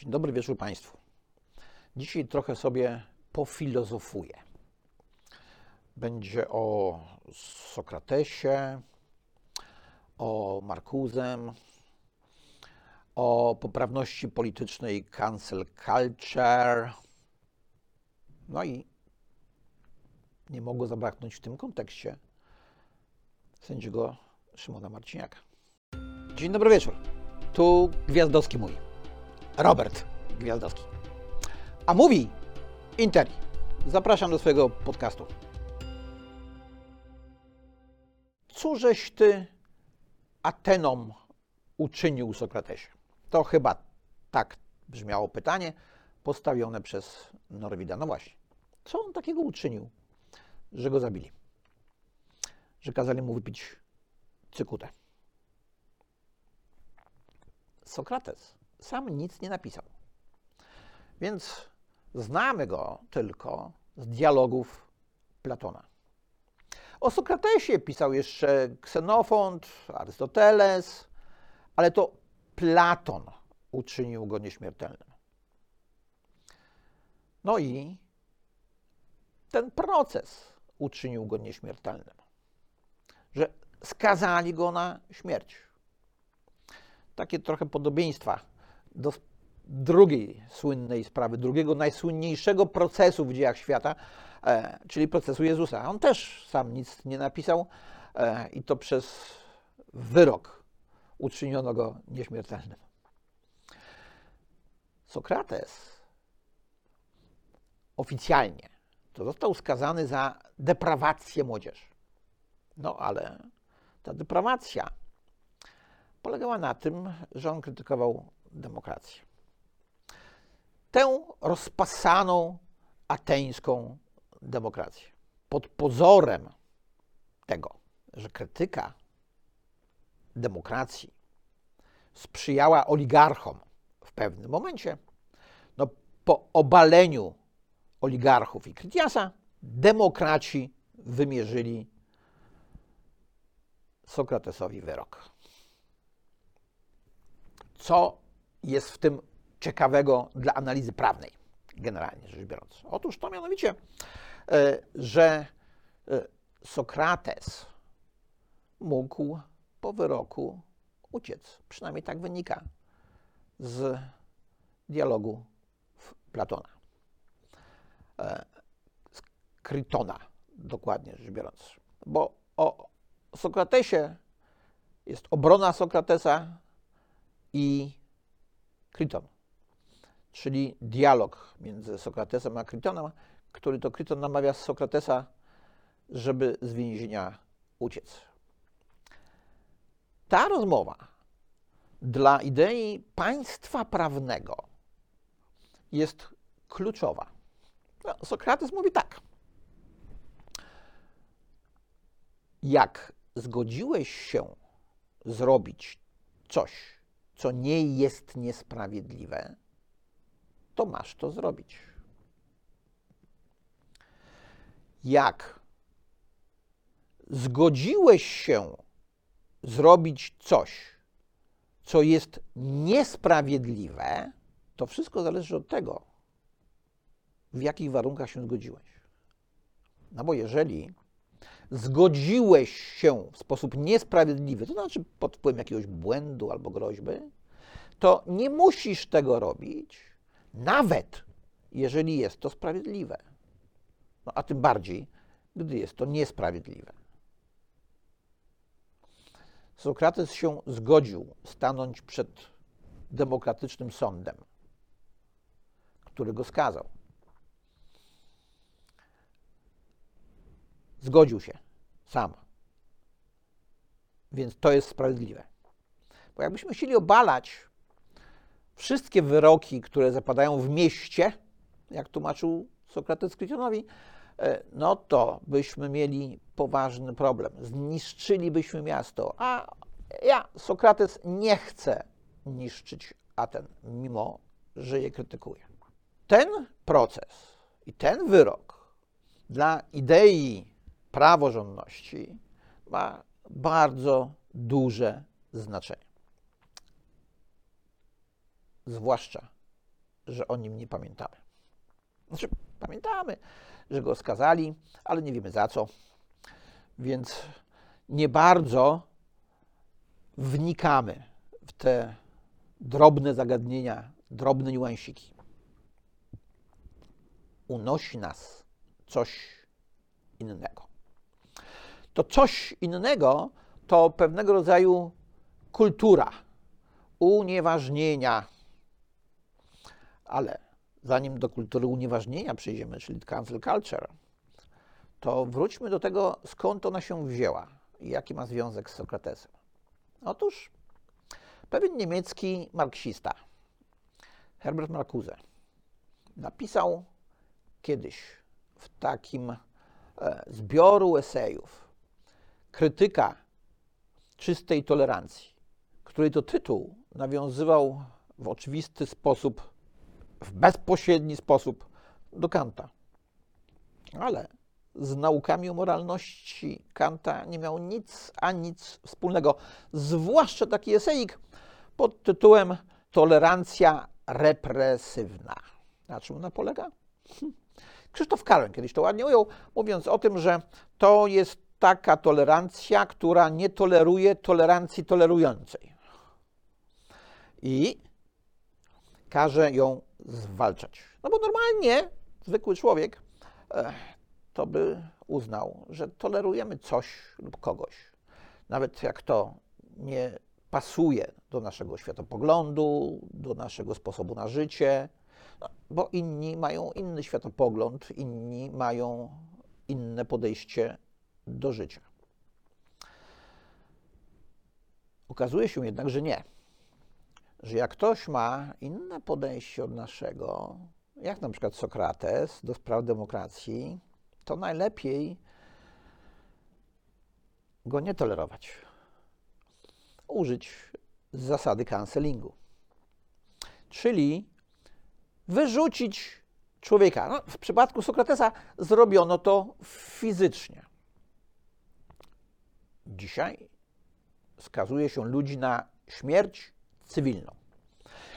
Dzień dobry wieczór Państwu. Dzisiaj trochę sobie pofilozofuję. Będzie o Sokratesie, o Markuzem, o poprawności politycznej cancel culture. No i nie mogło zabraknąć w tym kontekście sędziego Szymona Marciniaka. Dzień dobry wieczór. Tu Gwiazdowski mówi. Robert Gwiazdowski. A mówi Interi. Zapraszam do swojego podcastu. Cóżeś ty Atenom uczynił Sokratesie? To chyba tak brzmiało pytanie postawione przez Norwida. No właśnie, co on takiego uczynił, że go zabili? Że kazali mu wypić cykutę. Sokrates sam nic nie napisał. Więc znamy go tylko z dialogów Platona. O Sokratesie pisał jeszcze Ksenofont, Arystoteles, ale to Platon uczynił go nieśmiertelnym. No i ten proces uczynił go nieśmiertelnym, że skazali go na śmierć. Takie trochę podobieństwa do drugiej słynnej sprawy, drugiego najsłynniejszego procesu w dziejach świata, e, czyli procesu Jezusa. On też sam nic nie napisał e, i to przez wyrok uczyniono go nieśmiertelnym. Sokrates oficjalnie to został skazany za deprawację młodzieży. No ale ta deprawacja polegała na tym, że on krytykował demokrację. Tę rozpasaną ateńską demokrację. Pod pozorem tego, że krytyka demokracji sprzyjała oligarchom w pewnym momencie, no po obaleniu oligarchów i Krytiasa, demokraci wymierzyli Sokratesowi wyrok. Co jest w tym ciekawego dla analizy prawnej, generalnie rzecz biorąc? Otóż to mianowicie, e, że e, Sokrates mógł po wyroku uciec. Przynajmniej tak wynika z dialogu Platona. E, z Krytona, dokładnie rzecz biorąc. Bo o Sokratesie jest obrona Sokratesa i Kryton, czyli dialog między Sokratesem a Krytonem, który to Kryton namawia Sokratesa, żeby z więzienia uciec. Ta rozmowa dla idei państwa prawnego jest kluczowa. No, Sokrates mówi tak. Jak zgodziłeś się zrobić coś, co nie jest niesprawiedliwe, to masz to zrobić. Jak zgodziłeś się zrobić coś, co jest niesprawiedliwe, to wszystko zależy od tego, w jakich warunkach się zgodziłeś. No bo jeżeli zgodziłeś się w sposób niesprawiedliwy, to znaczy pod wpływem jakiegoś błędu albo groźby, to nie musisz tego robić, nawet jeżeli jest to sprawiedliwe. No, a tym bardziej, gdy jest to niesprawiedliwe. Sokrates się zgodził stanąć przed demokratycznym sądem, który go skazał. Zgodził się sam. Więc to jest sprawiedliwe. Bo jakbyśmy chcieli obalać wszystkie wyroki, które zapadają w mieście, jak tłumaczył Sokrates Krytionowi, e, no to byśmy mieli poważny problem. Zniszczylibyśmy miasto. A ja, Sokrates, nie chcę niszczyć Aten, mimo że je krytykuje. Ten proces i ten wyrok dla idei praworządności ma bardzo duże znaczenie. Zwłaszcza że o nim nie pamiętamy. Znaczy, pamiętamy, że go skazali, ale nie wiemy za co. Więc nie bardzo wnikamy w te drobne zagadnienia, drobne niuansiki. Unosi nas coś innego. To coś innego to pewnego rodzaju kultura unieważnienia. Ale zanim do kultury unieważnienia przejdziemy, czyli cancel culture, to wróćmy do tego, skąd ona się wzięła i jaki ma związek z Sokratesem. Otóż pewien niemiecki marksista, Herbert Marcuse, napisał kiedyś w takim e, zbioru esejów krytyka czystej tolerancji, której to tytuł nawiązywał w oczywisty sposób, w bezpośredni sposób do Kanta. Ale z naukami o moralności Kanta nie miał nic a nic wspólnego. Zwłaszcza taki esejik pod tytułem Tolerancja represywna. Na czym ona polega? Hm. Krzysztof Karen kiedyś to ładnie ujął, mówiąc o tym, że to jest taka tolerancja, która nie toleruje tolerancji tolerującej. I każe ją zwalczać. No bo normalnie zwykły człowiek to by uznał, że tolerujemy coś lub kogoś, nawet jak to nie pasuje do naszego światopoglądu, do naszego sposobu na życie, no, bo inni mają inny światopogląd, inni mają inne podejście do życia. Okazuje się jednak, że nie. Że jak ktoś ma inne podejście od naszego, jak na przykład Sokrates do spraw demokracji, to najlepiej go nie tolerować. Użyć zasady cancelingu. Czyli wyrzucić człowieka. No, w przypadku Sokratesa zrobiono to fizycznie. Dzisiaj skazuje się ludzi na śmierć cywilną.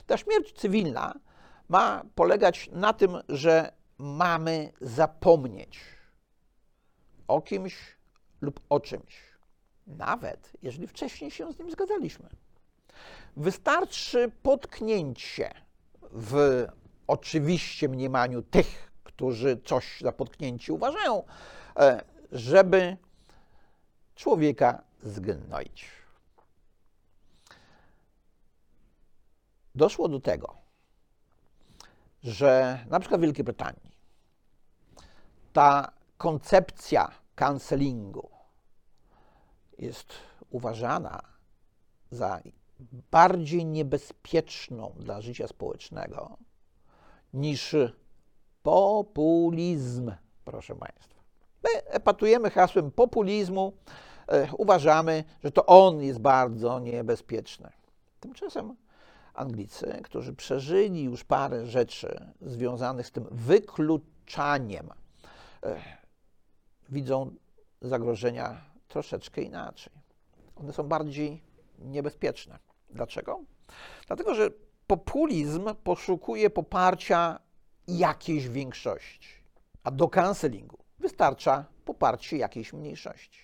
Ta śmierć cywilna ma polegać na tym, że mamy zapomnieć o kimś lub o czymś, nawet jeżeli wcześniej się z nim zgadzaliśmy. Wystarczy potknięcie w oczywiście mniemaniu tych, którzy coś za potknięcie uważają, e, żeby człowieka zgnoić. Doszło do tego, że na przykład w Wielkiej Brytanii ta koncepcja cancelingu jest uważana za bardziej niebezpieczną dla życia społecznego niż populizm, proszę Państwa. My epatujemy hasłem populizmu, e, uważamy, że to on jest bardzo niebezpieczny. Tymczasem Anglicy, którzy przeżyli już parę rzeczy związanych z tym wykluczaniem, e, widzą zagrożenia troszeczkę inaczej. One są bardziej niebezpieczne. Dlaczego? Dlatego, że populizm poszukuje poparcia jakiejś większości, a do cancelingu wystarcza poparcie jakiejś mniejszości.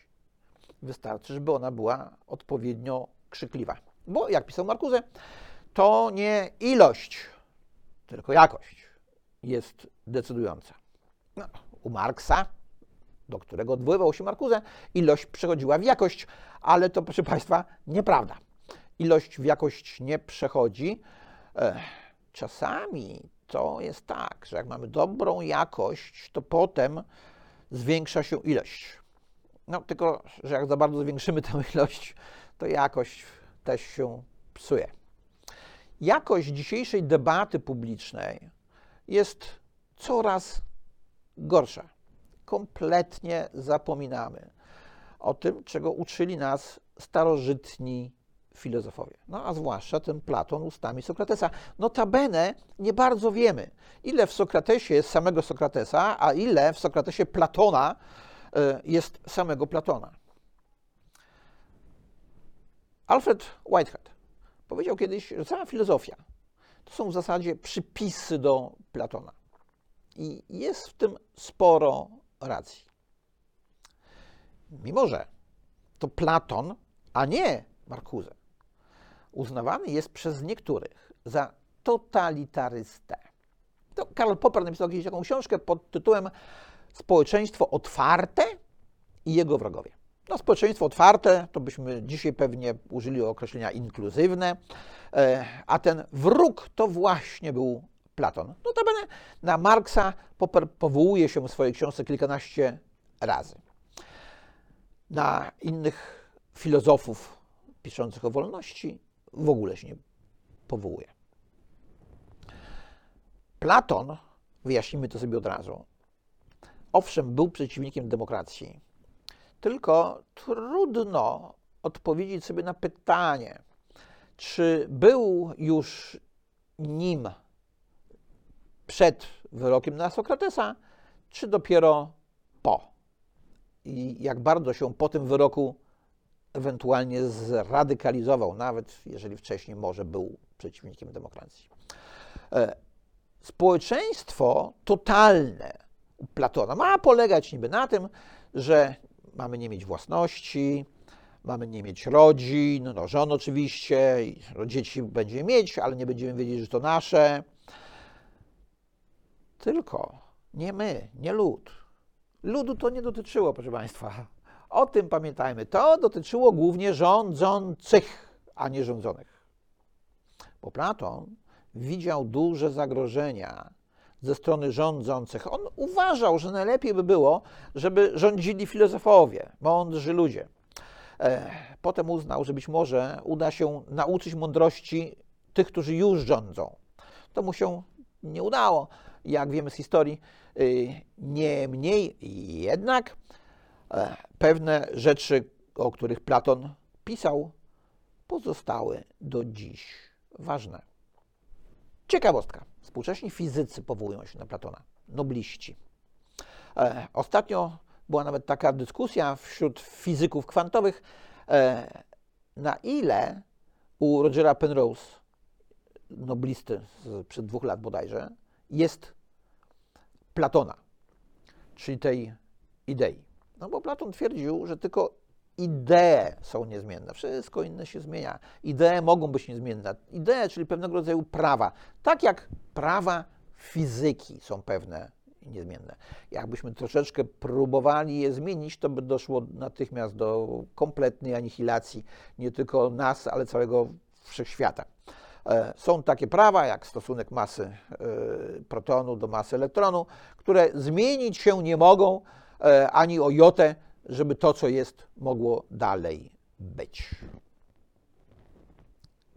Wystarczy, żeby ona była odpowiednio krzykliwa. Bo, jak pisał Markuze, to nie ilość, tylko jakość jest decydująca. No, u Marksa, do którego odwoływał się Markuze, ilość przechodziła w jakość, ale to, proszę Państwa, nieprawda. Ilość w jakość nie przechodzi. Czasami to jest tak, że jak mamy dobrą jakość, to potem zwiększa się ilość. No tylko, że jak za bardzo zwiększymy tę ilość, to jakość też się psuje. Jakość dzisiejszej debaty publicznej jest coraz gorsza. Kompletnie zapominamy o tym, czego uczyli nas starożytni filozofowie. No a zwłaszcza ten Platon ustami Sokratesa. Notabene nie bardzo wiemy, ile w Sokratesie jest samego Sokratesa, a ile w Sokratesie Platona e, jest samego Platona. Alfred Whitehead powiedział kiedyś, że cała filozofia to są w zasadzie przypisy do Platona. I jest w tym sporo racji. Mimo, że to Platon, a nie Markuze, uznawany jest przez niektórych za totalitarystę. To Karl Popper napisał kiedyś taką książkę pod tytułem Społeczeństwo otwarte i jego wrogowie. No, społeczeństwo otwarte to byśmy dzisiaj pewnie użyli określenia inkluzywne, e, a ten wróg to właśnie był Platon. Notabene na Marksa Popper powołuje się w swojej książce kilkanaście razy. Na innych filozofów piszących o wolności w ogóle się nie powołuje. Platon, wyjaśnimy to sobie od razu, owszem, był przeciwnikiem demokracji, tylko trudno odpowiedzieć sobie na pytanie, czy był już nim przed wyrokiem na Sokratesa, czy dopiero po. I jak bardzo się po tym wyroku ewentualnie zradykalizował, nawet jeżeli wcześniej może był przeciwnikiem demokracji. E, społeczeństwo totalne Platona ma polegać niby na tym, że mamy nie mieć własności, mamy nie mieć rodzin, no żon oczywiście, dzieci będziemy mieć, ale nie będziemy wiedzieć, że to nasze. Tylko nie my, nie lud. Ludu to nie dotyczyło, proszę Państwa. O tym pamiętajmy. To dotyczyło głównie rządzących, a nie rządzonych. Bo Platon widział duże zagrożenia ze strony rządzących. On uważał, że najlepiej by było, żeby rządzili filozofowie, mądrzy ludzie. E, potem uznał, że być może uda się nauczyć mądrości tych, którzy już rządzą. To mu się nie udało, jak wiemy z historii. E, niemniej jednak pewne rzeczy, o których Platon pisał, pozostały do dziś ważne. Ciekawostka. Współcześni fizycy powołują się na Platona, nobliści. E, ostatnio była nawet taka dyskusja wśród fizyków kwantowych, e, na ile u Rogera Penrose, noblisty przed dwóch lat bodajże, jest Platona, czyli tej idei. No bo Platon twierdził, że tylko idee są niezmienne. Wszystko inne się zmienia. Idee mogą być niezmienne. Idee, czyli pewnego rodzaju prawa. Tak jak prawa fizyki są pewne niezmienne. Jakbyśmy troszeczkę próbowali je zmienić, to by doszło natychmiast do kompletnej anihilacji nie tylko nas, ale całego wszechświata. E, są takie prawa, jak stosunek masy e, protonu do masy elektronu, które zmienić się nie mogą ani o jotę, żeby to, co jest, mogło dalej być.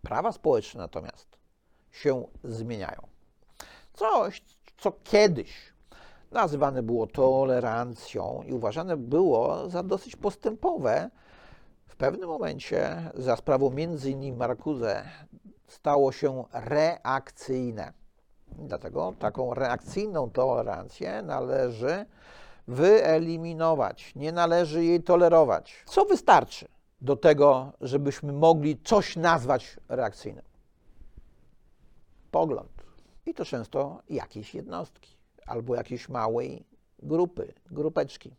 Prawa społeczne natomiast się zmieniają. Coś, co kiedyś nazywane było tolerancją i uważane było za dosyć postępowe, w pewnym momencie za sprawą między innymi Marcuse stało się reakcyjne. Dlatego taką reakcyjną tolerancję należy wyeliminować. Nie należy jej tolerować. Co wystarczy do tego, żebyśmy mogli coś nazwać reakcyjnym? Pogląd. I to często jakieś jednostki albo jakiejś małej grupy, grupeczki.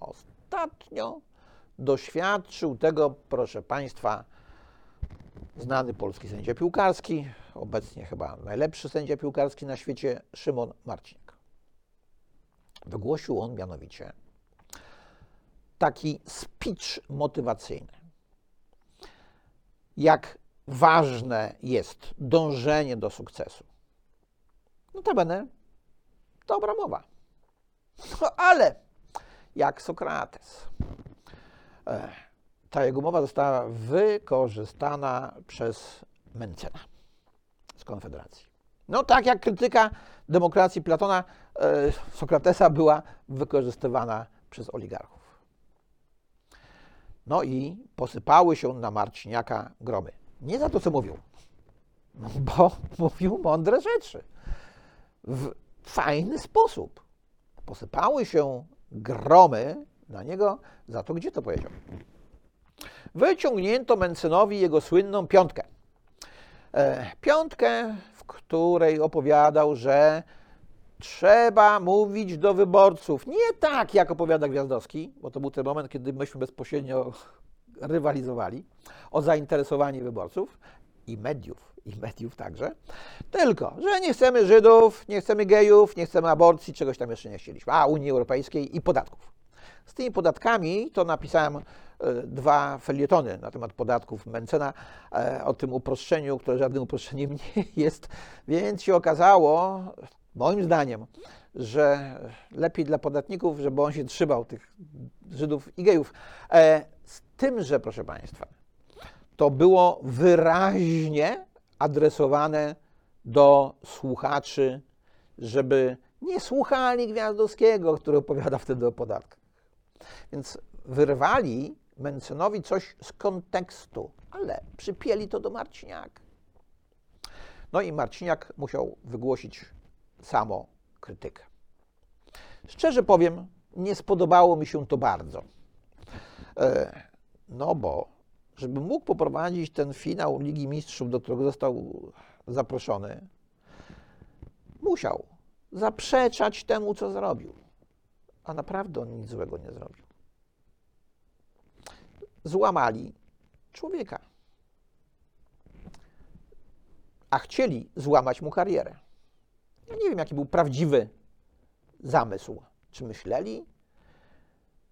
Ostatnio doświadczył tego, proszę Państwa, znany polski sędzia piłkarski, obecnie chyba najlepszy sędzia piłkarski na świecie, Szymon Marcin. Wygłosił on mianowicie taki speech motywacyjny. Jak ważne jest dążenie do sukcesu. Notabene dobra mowa. No ale jak Sokrates. E, ta jego mowa została wykorzystana przez Mencena z Konfederacji. No tak jak krytyka demokracji Platona Sokratesa była wykorzystywana przez oligarchów. No i posypały się na Marciniaka gromy. Nie za to, co mówił, bo mówił mądre rzeczy. W fajny sposób. Posypały się gromy na niego za to, gdzie to powiedział. Wyciągnięto Mencenowi jego słynną piątkę. e, piątkę, w której opowiadał, że trzeba mówić do wyborców. Nie tak, jak opowiada Gwiazdowski, bo to był ten moment, kiedy myśmy bezpośrednio rywalizowali o zainteresowanie wyborców i mediów, i mediów także. Tylko, że nie chcemy Żydów, nie chcemy gejów, nie chcemy aborcji, czegoś tam jeszcze nie chcieliśmy. A, Unii Europejskiej i podatków. Z tymi podatkami to napisałem e, dwa felietony na temat podatków Mencena, e, o tym uproszczeniu, które żadnym uproszczeniem nie jest, więc się okazało, moim zdaniem, że lepiej dla podatników, żeby on się trzymał tych Żydów i gejów. E, z tym, że, proszę Państwa, to było wyraźnie adresowane do słuchaczy, żeby nie słuchali Gwiazdowskiego, który opowiada wtedy o podatkach. Więc wyrwali Mencenowi coś z kontekstu, ale przypieli to do Marciniaka. No i Marciniak musiał wygłosić samo krytykę. Szczerze powiem, nie spodobało mi się to bardzo. E, no bo, żeby mógł poprowadzić ten finał Ligi Mistrzów, do którego został zaproszony, musiał zaprzeczać temu, co zrobił. A naprawdę on nic złego nie zrobił. Złamali człowieka. A chcieli złamać mu karierę. Ja nie wiem, jaki był prawdziwy zamysł. Czy myśleli,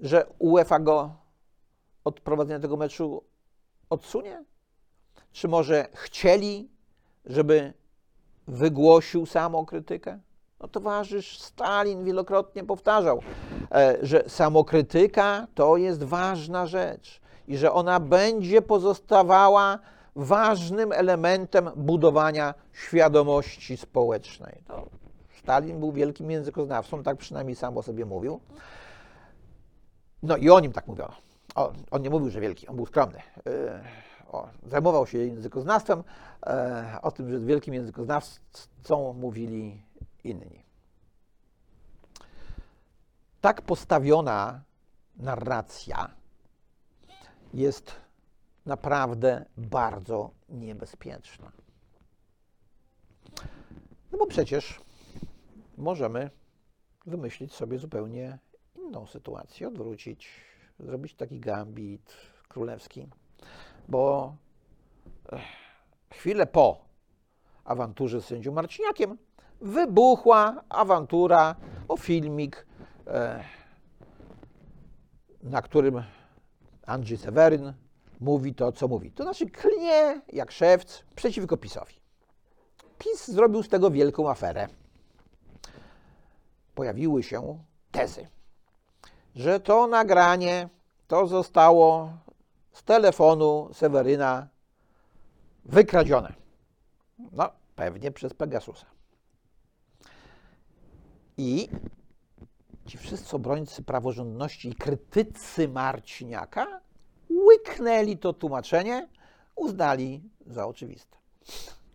że UEFA go od prowadzenia tego meczu odsunie? Czy może chcieli, żeby wygłosił samokrytykę? No, towarzysz Stalin wielokrotnie powtarzał, e, że samokrytyka to jest ważna rzecz i że ona będzie pozostawała ważnym elementem budowania świadomości społecznej. No, Stalin był wielkim językoznawcą, tak przynajmniej sam o sobie mówił. No i o nim tak mówiono. O, on nie mówił, że wielki, on był skromny. E, o, zajmował się językoznawstwem. E, o tym, że wielkim językoznawcą, mówili inni. Tak postawiona narracja jest naprawdę bardzo niebezpieczna. No bo przecież możemy wymyślić sobie zupełnie inną sytuację, odwrócić, zrobić taki gambit królewski, bo chwilę po awanturze z sędzią Marciniakiem wybuchła awantura o filmik, e, na którym Andrzej Seweryn mówi to, co mówi. To znaczy klnie jak szewc przeciwko PiSowi. PiS zrobił z tego wielką aferę. Pojawiły się tezy, że to nagranie to zostało z telefonu Seweryna wykradzione. No, pewnie przez Pegasusa. I ci wszyscy obrońcy praworządności i krytycy Marciniaka łyknęli to tłumaczenie, uznali za oczywiste.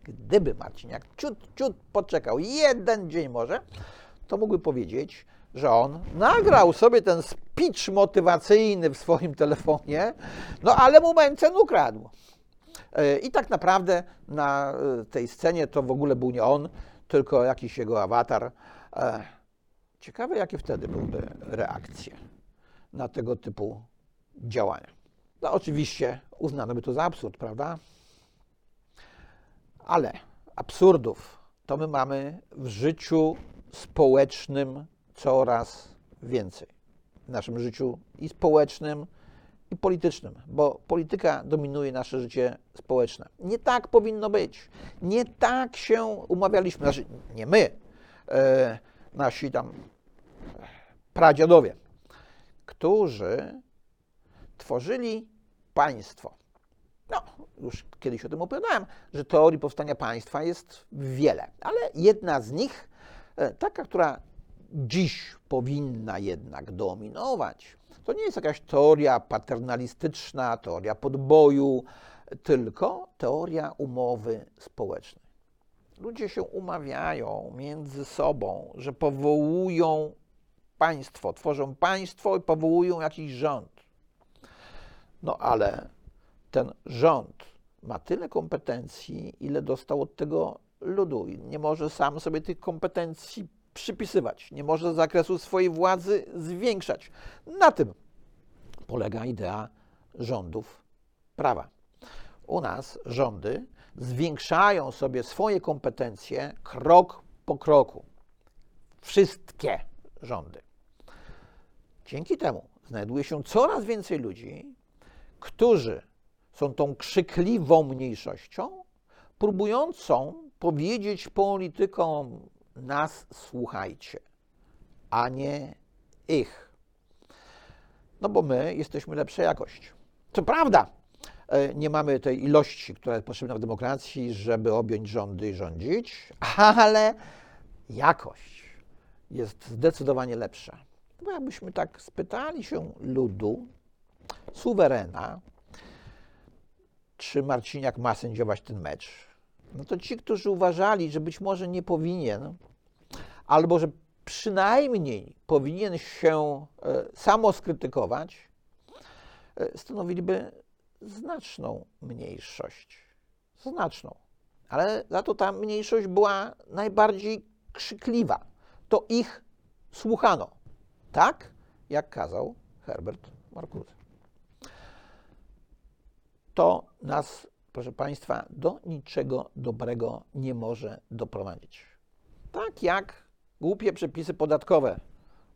Gdyby Marciniak ciut, ciut poczekał jeden dzień może, to mógłby powiedzieć, że on nagrał sobie ten speech motywacyjny w swoim telefonie, no ale mu Mencen ukradł. E, I tak naprawdę na e, tej scenie to w ogóle był nie on, tylko jakiś jego awatar. E, ciekawe, jakie wtedy byłyby reakcje na tego typu działania. No oczywiście uznano by to za absurd, prawda? Ale absurdów to my mamy w życiu społecznym coraz więcej. W naszym życiu i społecznym, i politycznym, bo polityka dominuje nasze życie społeczne. Nie tak powinno być. Nie tak się umawialiśmy. Znaczy, nie my, e, nasi tam pradziadowie, którzy tworzyli państwo. No, już kiedyś o tym opowiadałem, że teorii powstania państwa jest wiele, ale jedna z nich, e, taka, która dziś powinna jednak dominować, to nie jest jakaś teoria paternalistyczna, teoria podboju, tylko teoria umowy społecznej. Ludzie się umawiają między sobą, że powołują państwo, tworzą państwo i powołują jakiś rząd. No ale ten rząd ma tyle kompetencji, ile dostał od tego ludu. I nie może sam sobie tych kompetencji przypisywać, nie może zakresu swojej władzy zwiększać. Na tym polega idea rządów prawa. U nas rządy zwiększają sobie swoje kompetencje krok po kroku. Wszystkie rządy. Dzięki temu znajduje się coraz więcej ludzi, którzy są tą krzykliwą mniejszością, próbującą powiedzieć politykom: nas słuchajcie, a nie ich. No bo my jesteśmy lepsza jakość. Co prawda, e, nie mamy tej ilości, która jest potrzebna w demokracji, żeby objąć rządy i rządzić, ale jakość jest zdecydowanie lepsza. Bo jakbyśmy tak spytali się ludu, suwerena, czy Marciniak ma sędziować ten mecz, no to ci, którzy uważali, że być może nie powinien, albo że przynajmniej powinien się e, samo skrytykować, e, stanowiliby znaczną mniejszość. Znaczną. Ale za to ta mniejszość była najbardziej krzykliwa. To ich słuchano. Tak, jak kazał Herbert Marcuse. To nas, proszę Państwa, do niczego dobrego nie może doprowadzić. Tak jak głupie przepisy podatkowe,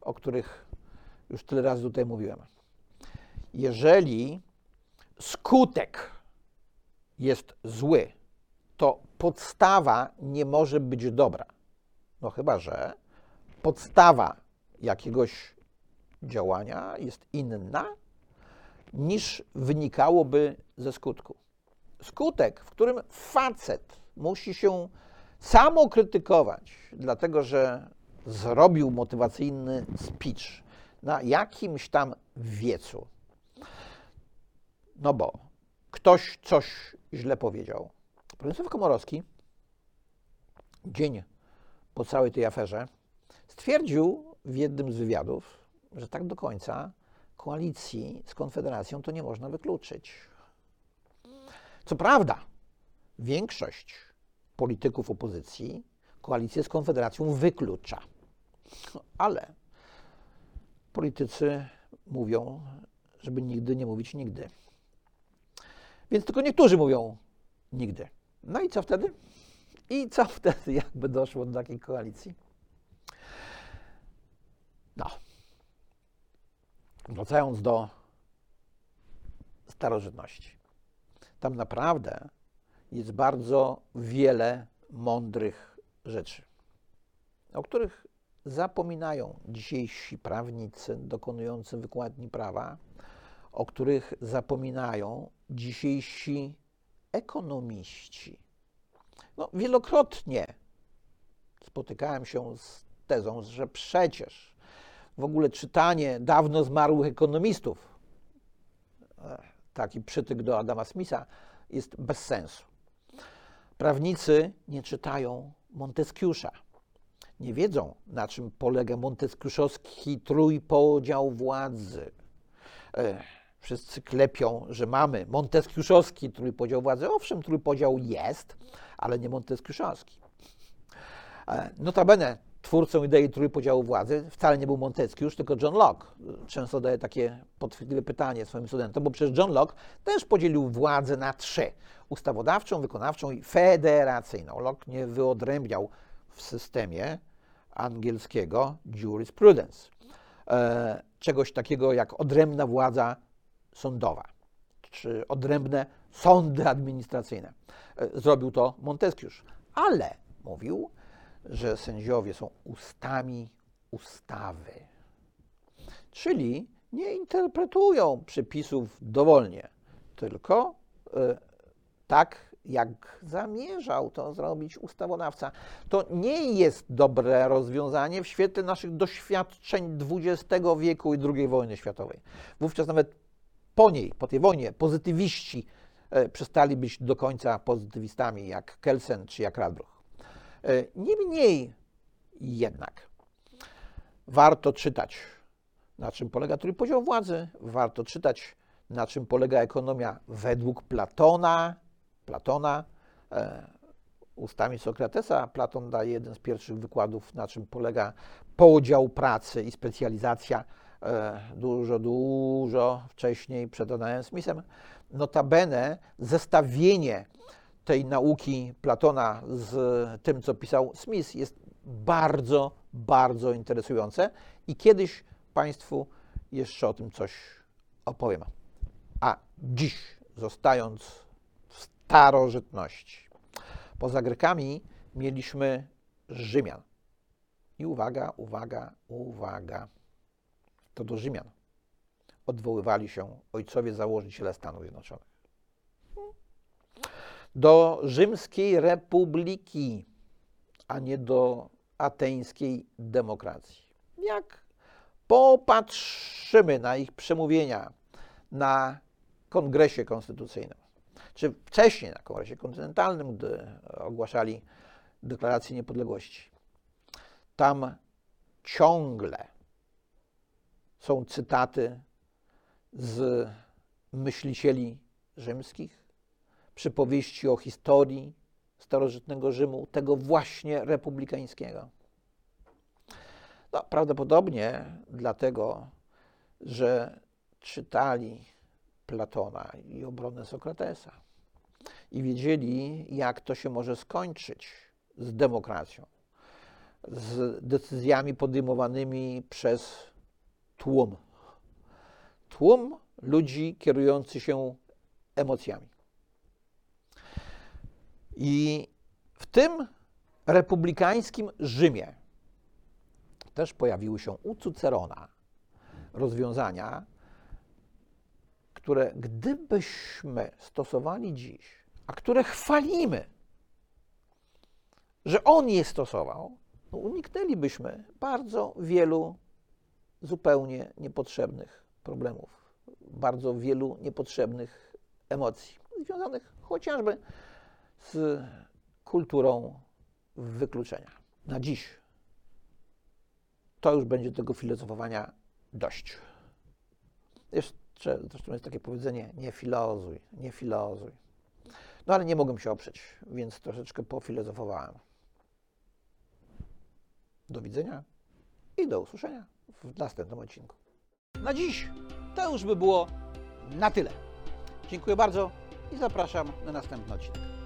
o których już tyle razy tutaj mówiłem. Jeżeli skutek jest zły, to podstawa nie może być dobra. No chyba, że podstawa jakiegoś działania jest inna niż wynikałoby ze skutku. Skutek, w którym facet musi się samokrytykować, dlatego że zrobił motywacyjny speech na jakimś tam wiecu. No bo ktoś coś źle powiedział. Profesor Komorowski dzień po całej tej aferze stwierdził w jednym z wywiadów, że tak do końca koalicji z Konfederacją to nie można wykluczyć. Co prawda, większość polityków opozycji koalicję z Konfederacją wyklucza. Ale politycy mówią, żeby nigdy nie mówić nigdy. Więc tylko niektórzy mówią nigdy. No i co wtedy? I co wtedy, jakby doszło do takiej koalicji? No. Wracając do starożytności. Tam naprawdę jest bardzo wiele mądrych rzeczy, o których zapominają dzisiejsi prawnicy dokonujący wykładni prawa, o których zapominają dzisiejsi ekonomiści. No, wielokrotnie spotykałem się z tezą, że przecież w ogóle czytanie dawno zmarłych ekonomistów, e, taki przytyk do Adama Smitha, jest bez sensu. Prawnicy nie czytają Monteskiusza. Nie wiedzą, na czym polega monteskiuszowski trójpodział władzy. E, wszyscy klepią, że mamy monteskiuszowski trójpodział władzy. Owszem, trójpodział jest, ale nie monteskiuszowski. E, notabene twórcą idei trójpodziału władzy wcale nie był Montesquieu, tylko John Locke. Często zadaję takie podchwytliwe pytanie swoim studentom, bo przecież John Locke też podzielił władzę na trzy. Ustawodawczą, wykonawczą i federacyjną. Locke nie wyodrębniał w systemie angielskiego jurisprudence. E, czegoś takiego jak odrębna władza sądowa, czy odrębne sądy administracyjne. E, zrobił to Montesquieu, ale mówił, że sędziowie są ustami ustawy. Czyli nie interpretują przepisów dowolnie, tylko y, tak, jak zamierzał to zrobić ustawodawca. To nie jest dobre rozwiązanie w świetle naszych doświadczeń XX wieku i II wojny światowej. Wówczas nawet po niej, po tej wojnie, pozytywiści y, przestali być do końca pozytywistami, jak Kelsen czy jak Radbruch. E, niemniej jednak warto czytać, na czym polega trójpodział władzy, warto czytać, na czym polega ekonomia według Platona, Platona. E, ustami Sokratesa Platon daje jeden z pierwszych wykładów, na czym polega podział pracy i specjalizacja e, dużo, dużo wcześniej przed Adamem Smithem. Notabene zestawienie tej nauki Platona z tym, co pisał Smith, jest bardzo, bardzo interesujące i kiedyś Państwu jeszcze o tym coś opowiem. A dziś, zostając w starożytności, poza Grekami mieliśmy Rzymian. I uwaga, uwaga, uwaga. To do Rzymian odwoływali się ojcowie założyciele Stanów Zjednoczonych. Do Rzymskiej Republiki, a nie do ateńskiej demokracji. Jak popatrzymy na ich przemówienia na Kongresie Konstytucyjnym, czy wcześniej na Kongresie Kontynentalnym, gdy ogłaszali deklarację niepodległości, tam ciągle są cytaty z myślicieli rzymskich, przypowieści o historii starożytnego Rzymu, tego właśnie republikańskiego. No, prawdopodobnie dlatego, że czytali Platona i obronę Sokratesa i wiedzieli, jak to się może skończyć z demokracją, z decyzjami podejmowanymi przez tłum. Tłum ludzi kierujący się emocjami. I w tym republikańskim Rzymie też pojawiły się u Cycerona rozwiązania, które gdybyśmy stosowali dziś, a które chwalimy, że on je stosował, no uniknęlibyśmy bardzo wielu zupełnie niepotrzebnych problemów, bardzo wielu niepotrzebnych emocji, związanych chociażby z kulturą wykluczenia. Na dziś to już będzie tego filozofowania dość. Jeszcze, zresztą jest takie powiedzenie, nie filozuj, nie filozuj. No ale nie mogłem się oprzeć, więc troszeczkę pofilozofowałem. Do widzenia i do usłyszenia w następnym odcinku. Na dziś to już by było na tyle. Dziękuję bardzo i zapraszam na następny odcinek.